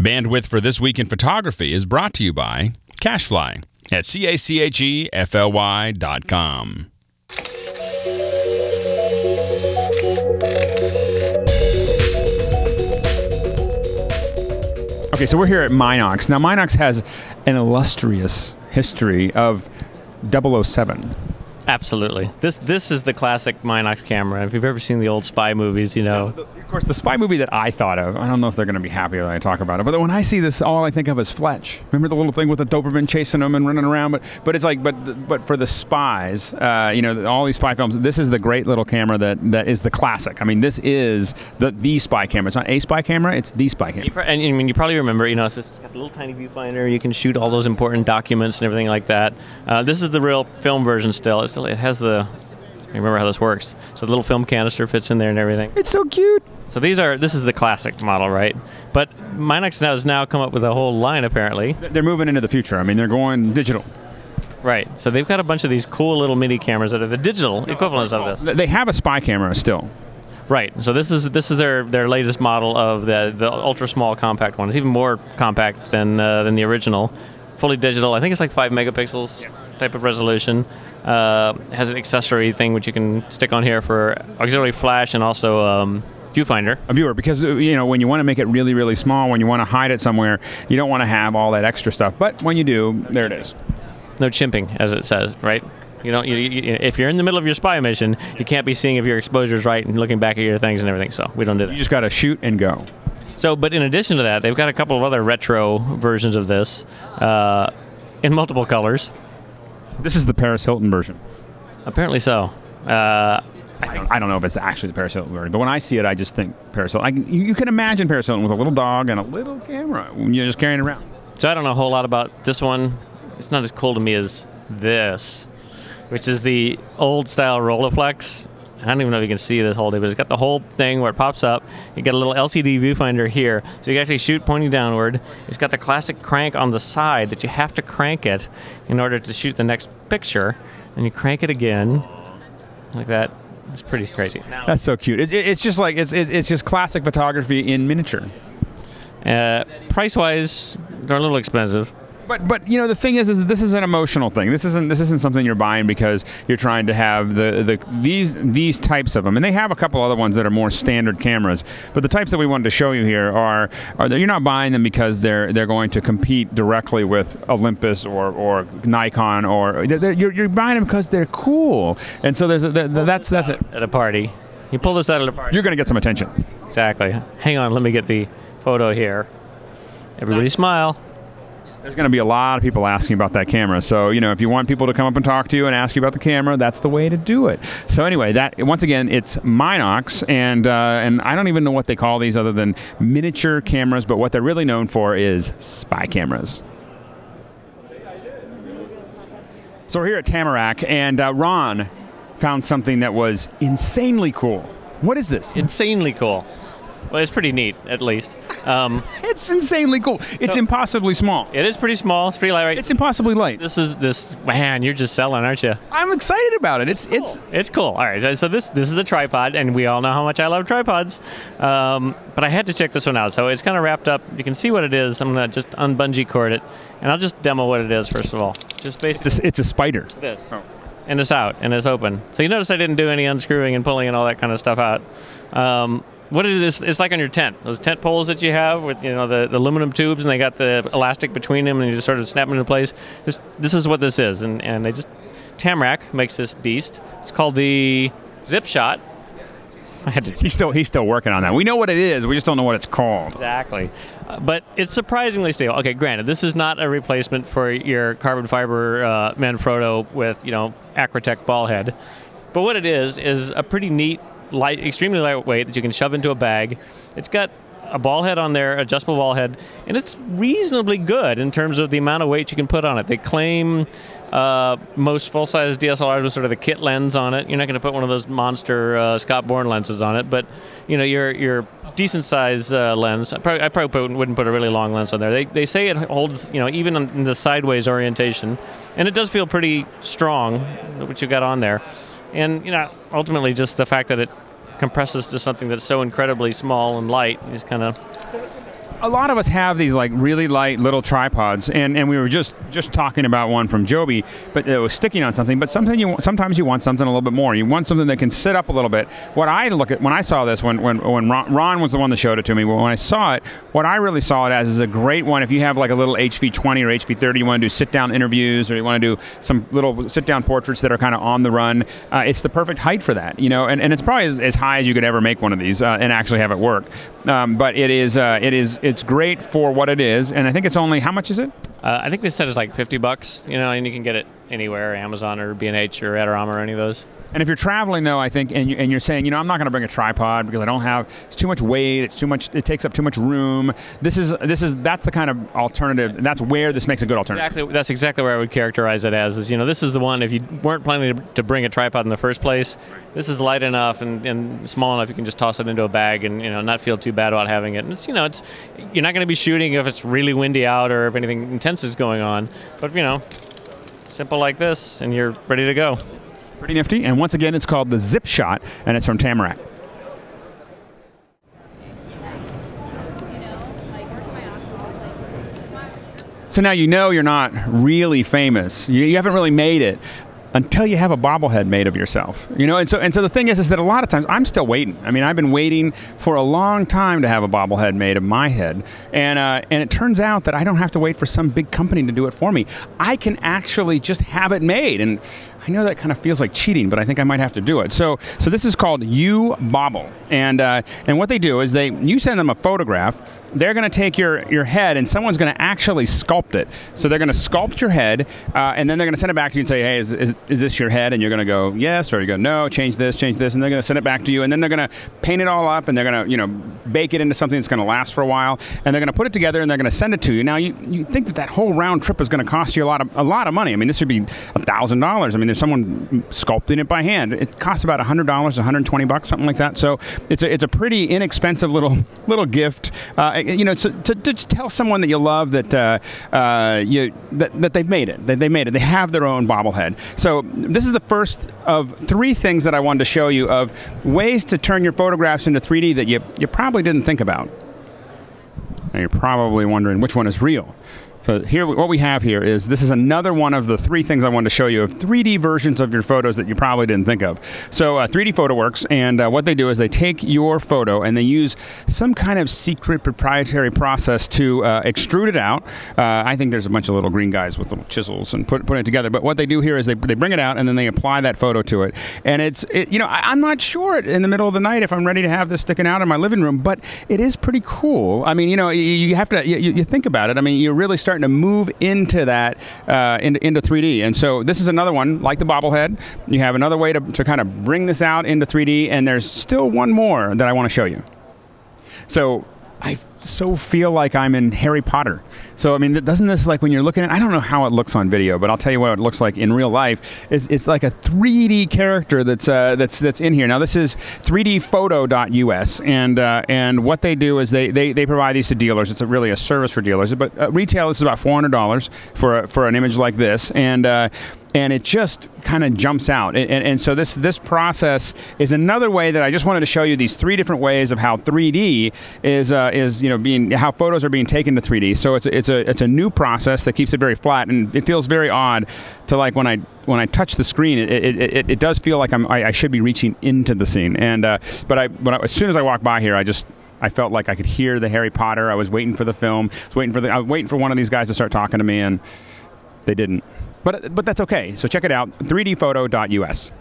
Bandwidth for This Week in Photography is brought to you by Cachefly at C-A-C-H-E-F-L-Y dot com. Okay, so we're here at Minox. Now, Minox has an illustrious history of 007. Absolutely. This this is the classic Minox camera. If you've ever seen the old spy movies, you know. Of course, the spy movie that I thought of, I don't know if they're going to be happy when I talk about it, but when I see this, all I think of is Fletch. Remember the little thing with the Doberman chasing him and running around? But but it's like, but but for the spies, uh, you know, all these spy films, this is the great little camera that, that is the classic. I mean, this is the, the spy camera. It's not a spy camera, it's the spy camera. You pro- and I mean, you probably remember, you know, it's, just, it's got the little tiny viewfinder. You can shoot all those important documents and everything like that. Uh, this is the real film version still. It still it has the. I remember how this works. So the little film canister fits in there and everything. It's so cute. So these are this is the classic model, right? But Minox now has now come up with a whole line apparently. They're moving into the future. I mean, they're going digital. Right. So they've got a bunch of these cool little mini cameras that are the digital equivalents of this. They have a spy camera still. Right. So this is this is their, their latest model of the the ultra small compact one. It's even more compact than uh, than the original. Fully digital. I think it's like five megapixels type of resolution. Uh, has an accessory thing which you can stick on here for auxiliary flash and also um, viewfinder. a viewer because uh, you know when you want to make it really really small when you want to hide it somewhere you don't want to have all that extra stuff but when you do there it is No chimping, as it says. Right. You don't. You, you, if you're in the middle of your spy mission, you can't be seeing if your exposure's right and looking back at your things and everything. So we don't do that. you just got to shoot and go So, but in addition to that, they've got a couple of other retro versions of this uh, in multiple colors. This is the paris hilton version Apparently so. Uh, I don't, I don't know if it's actually the paris hilton version but when i see it i just think paris hilton I, you, you can imagine paris hilton with a little dog and a little camera when you're just carrying it around so I don't know a whole lot about this one. It's not as cool to me as this, which is the old style Rolleiflex. I don't even know if you can see this whole thing, but it's got the whole thing where it pops up. You got a little LCD viewfinder here, so you can actually shoot pointing downward. It's got the classic crank on the side that you have to crank it in order to shoot the next picture, and you crank it again, like that. It's pretty crazy. That's so cute it, it, it's just like it's, it's just classic photography in miniature uh, price wise, they're a little expensive. But but you know the thing is is that this is an emotional thing. This isn't this isn't something you're buying because you're trying to have the, the these these types of them. And they have a couple other ones that are more standard cameras. But the types that we wanted to show you here are are that you're not buying them because they're they're going to compete directly with Olympus or, or Nikon or they're, they're- you're, you're buying them because they're cool. And so there's a, that- that's that's it. At a party, you pull this out at a party. You're going to get some attention. Exactly. Hang on, let me get the photo here. Everybody smile. There's going to be a lot of people asking about that camera. So, you know, if you want people to come up and talk to you and ask you about the camera, that's the way to do it. So, anyway, that once again, it's Minox, and uh, and I don't even know what they call these other than miniature cameras, but what they're really known for is spy cameras. So we're here at Tamrac, and uh, Ron found something that was insanely cool. What is this? Insanely cool. Well, it's pretty neat, at least. Um, It's insanely cool. It's So- impossibly small. it is pretty small. It's pretty light. Right? It's impossibly light. this is this man. You're just selling, aren't you? I'm excited about it. It's it's It's cool. All right. so- So this this is a tripod, and we all know how much I love tripods. Um, but I had to check this one out. So it's kind of wrapped up. You can see what it is. I'm gonna just unbungee cord it, and I'll just demo what it is first of all. Just basically it's a, it's a spider. this. Oh. And it's out and it's open. So you notice I didn't do any unscrewing and pulling and all that kind of stuff out. Um, what it is, it's like on your tent. Those tent poles that you have with you know the, the aluminum tubes and they got the elastic between them and you just sort of snap them into place. This this is what this is, and and they just Tamrac makes this beast. It's called the Zip Shot. I had to He's still he's still working on that. We know what it is. We just don't know what it's called. Exactly. Uh, but it's surprisingly stable. Okay, granted, this is not a replacement for your carbon fiber uh, Manfrotto with, you know, Acratech ball head. But what it is, is a pretty neat, light, extremely lightweight that you can shove into a bag. It's got a ball head on there, adjustable ball head, and it's reasonably good in terms of the amount of weight you can put on it. They claim uh, most full-size DSLRs with sort of the kit lens on it. You're not going to put one of those monster uh, Scott Bourne lenses on it, but you know your your decent size uh, lens. I probably, I probably wouldn't put a really long lens on there. They, they say it holds you know even in the sideways orientation, and it does feel pretty strong, what you got on there. And you know ultimately just the fact that it compresses to something that's so incredibly small and light. Just kind of a lot of us have these like really light little tripods, and, and we were just just talking about one from Joby, but it was sticking on something. But something you sometimes you want something a little bit more. You want something that can sit up a little bit. What I look at when I saw this, when when when Ron, Ron was the one that showed it to me, when I saw it, what I really saw it as is a great one. If you have like a little HV20 or HV30, you want to do sit down interviews, or you want to do some little sit down portraits that are kind of on the run. Uh, it's the perfect height for that, you know, and, and it's probably as, as high as you could ever make one of these uh, and actually have it work. Um, but it is uh, it is it's great for what it is, and I think it's only how much is it? Uh, I think they said it's like 50 bucks, you know, and you can get it anywhere, Amazon or B&H or Adorama or any of those. And if you're traveling though, I think, and, you, and you're saying, you know, I'm not going to bring a tripod because I don't have. It's too much weight. It's too much. It takes up too much room. This is this is that's the kind of alternative. That's where this makes a good alternative. Exactly. That's exactly where I would characterize it as. Is you know, this is the one. If you weren't planning to, to bring a tripod in the first place, this is light enough and, and small enough you can just toss it into a bag and you know not feel too bad about having it. And it's you know, it's you're not going to be shooting if it's really windy out or if anything intense is going on. But you know, simple like this, and you're ready to go. Pretty nifty. And once again, it's called the Zip Shot, and it's from Tamrac. So now you know you're not really famous. You, you haven't really made it until you have a bobblehead made of yourself. You know, and so and so the thing is is that a lot of times I'm still waiting. I mean, I've been waiting for a long time to have a bobblehead made of my head, and uh, and it turns out that I don't have to wait for some big company to do it for me. I can actually just have it made, and I know that kind of feels like cheating, but I think I might have to do it. So, so this is called YouBobble, and uh, and what they do is they you send them a photograph. They're going to take your your head, and someone's going to actually sculpt it. So they're going to sculpt your head, uh, and then they're going to send it back to you and say, hey, is, is, is this your head? And you're going to go yes, or you go no, change this, change this, and they're going to send it back to you, and then they're going to paint it all up, and they're going to you know bake it into something that's going to last for a while, and they're going to put it together, and they're going to send it to you. Now you, you think that that whole round trip is going to cost you a lot of a lot of money. I mean, this would be a thousand dollars. I mean, there's someone sculpting it by hand. It costs about hundred dollars, 120 bucks, something like that. So it's a it's a pretty inexpensive little little gift. Uh, you know, to, to, to, tell someone that you love that uh, uh, you that, that they've made it. That they made it. They have their own bobblehead. So this is the first of three things that I wanted to show you of ways to turn your photographs into 3D that you you probably didn't think about. Now you're probably wondering which one is real. So here, what we have here is this is another one of the three things I wanted to show you of 3D versions of your photos that you probably didn't think of. So uh, 3DPhotoWorks, and uh, what they do is they take your photo and they use some kind of secret proprietary process to uh, extrude it out. Uh, I think there's a bunch of little green guys with little chisels and put, put it together. But what they do here is they, they bring it out and then they apply that photo to it. And it's, it, you know, I, am not sure in the middle of the night if I'm ready to have this sticking out in my living room, but it is pretty cool. I mean, you know, you, you have to, you, you think about it. I mean, you really start starting to move into that uh, into, into 3D. And so this is another one, like the bobblehead. You have another way to, to kind of bring this out into 3D, and there's still one more that I want to show you. So I so feel like I'm in Harry Potter. So I mean, doesn't this like when you're looking at? I don't know how it looks on video, but I'll tell you what it looks like in real life. It's, it's like a 3D character that's uh, that's that's in here. Now this is 3dphoto.us, and uh, and what they do is they, they, they provide these to dealers. It's a, really a service for dealers. But uh, retail this is about $400 for a, for an image like this, and uh, and it just kind of jumps out. And, and, and, so this this process is another way that I just wanted to show you these three different ways of how 3D is uh, is you know being how photos are being taken to 3D. So it's a, it's a it's a new process that keeps it very flat, and it feels very odd to like when I when I touch the screen, it, it, it, it does feel like I'm I, I, should be reaching into the scene. And uh, but I but I, as soon as I walk by here, I just I felt like I could hear the Harry Potter. I was waiting for the film. I was waiting for the I was waiting for one of these guys to start talking to me, and they didn't. But, but that's okay. So check it out 3dphoto.us.